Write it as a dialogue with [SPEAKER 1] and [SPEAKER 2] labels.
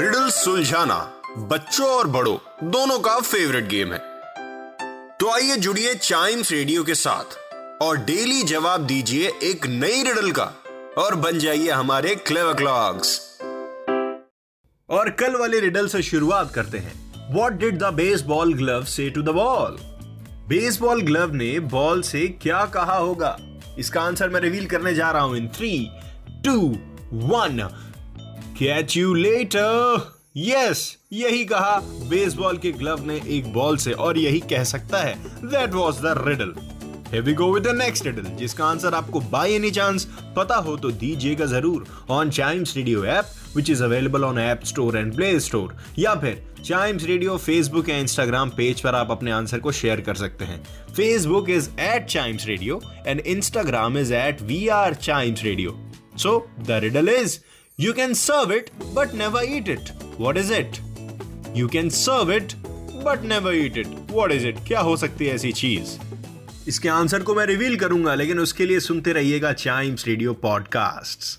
[SPEAKER 1] Riddle सुलझाना बच्चों और बड़ों, दोनों का फेवरेट गेम है। तो आइए जुड़िए चाइम्स रेडियो के साथ और डेली जवाब दीजिए एक नई रिडल का और बन जाइए हमारे क्लेवर क्लॉक्स और कल वाले रिडल से शुरुआत करते हैं। What did the baseball glove say to the ball baseball glove ने बॉल से क्या कहा होगा? इसका आंसर मैं रिवील करने जा रहा हूँ in three two one catch you later yes यही कहा बेसबॉल के ग्लव ने एक बॉल से और यही कह सकता है that was the riddle Here we go with the next riddle, जिसका आंसर आपको बाय एनी चांस पता हो तो दीजिएगा ज़रूर on Chimes radio app which is available on App Store and Play Store या फिर चाइम्स रेडियो फेसबुक या इंस्टाग्राम पेज पर आप अपने आंसर को शेयर कर सकते हैं। Facebook is at Chimes radio and Instagram is at we are Chimes radio so the riddle is you can serve it but never eat it what is it you can serve it but never eat it what is it क्या हो सकती है ऐसी चीज़? इसके answer को मैं reveal करूँगा, लेकिन उसके लिए सुनते रहिएगा चाइम्स रेडियो पॉडकास्ट्स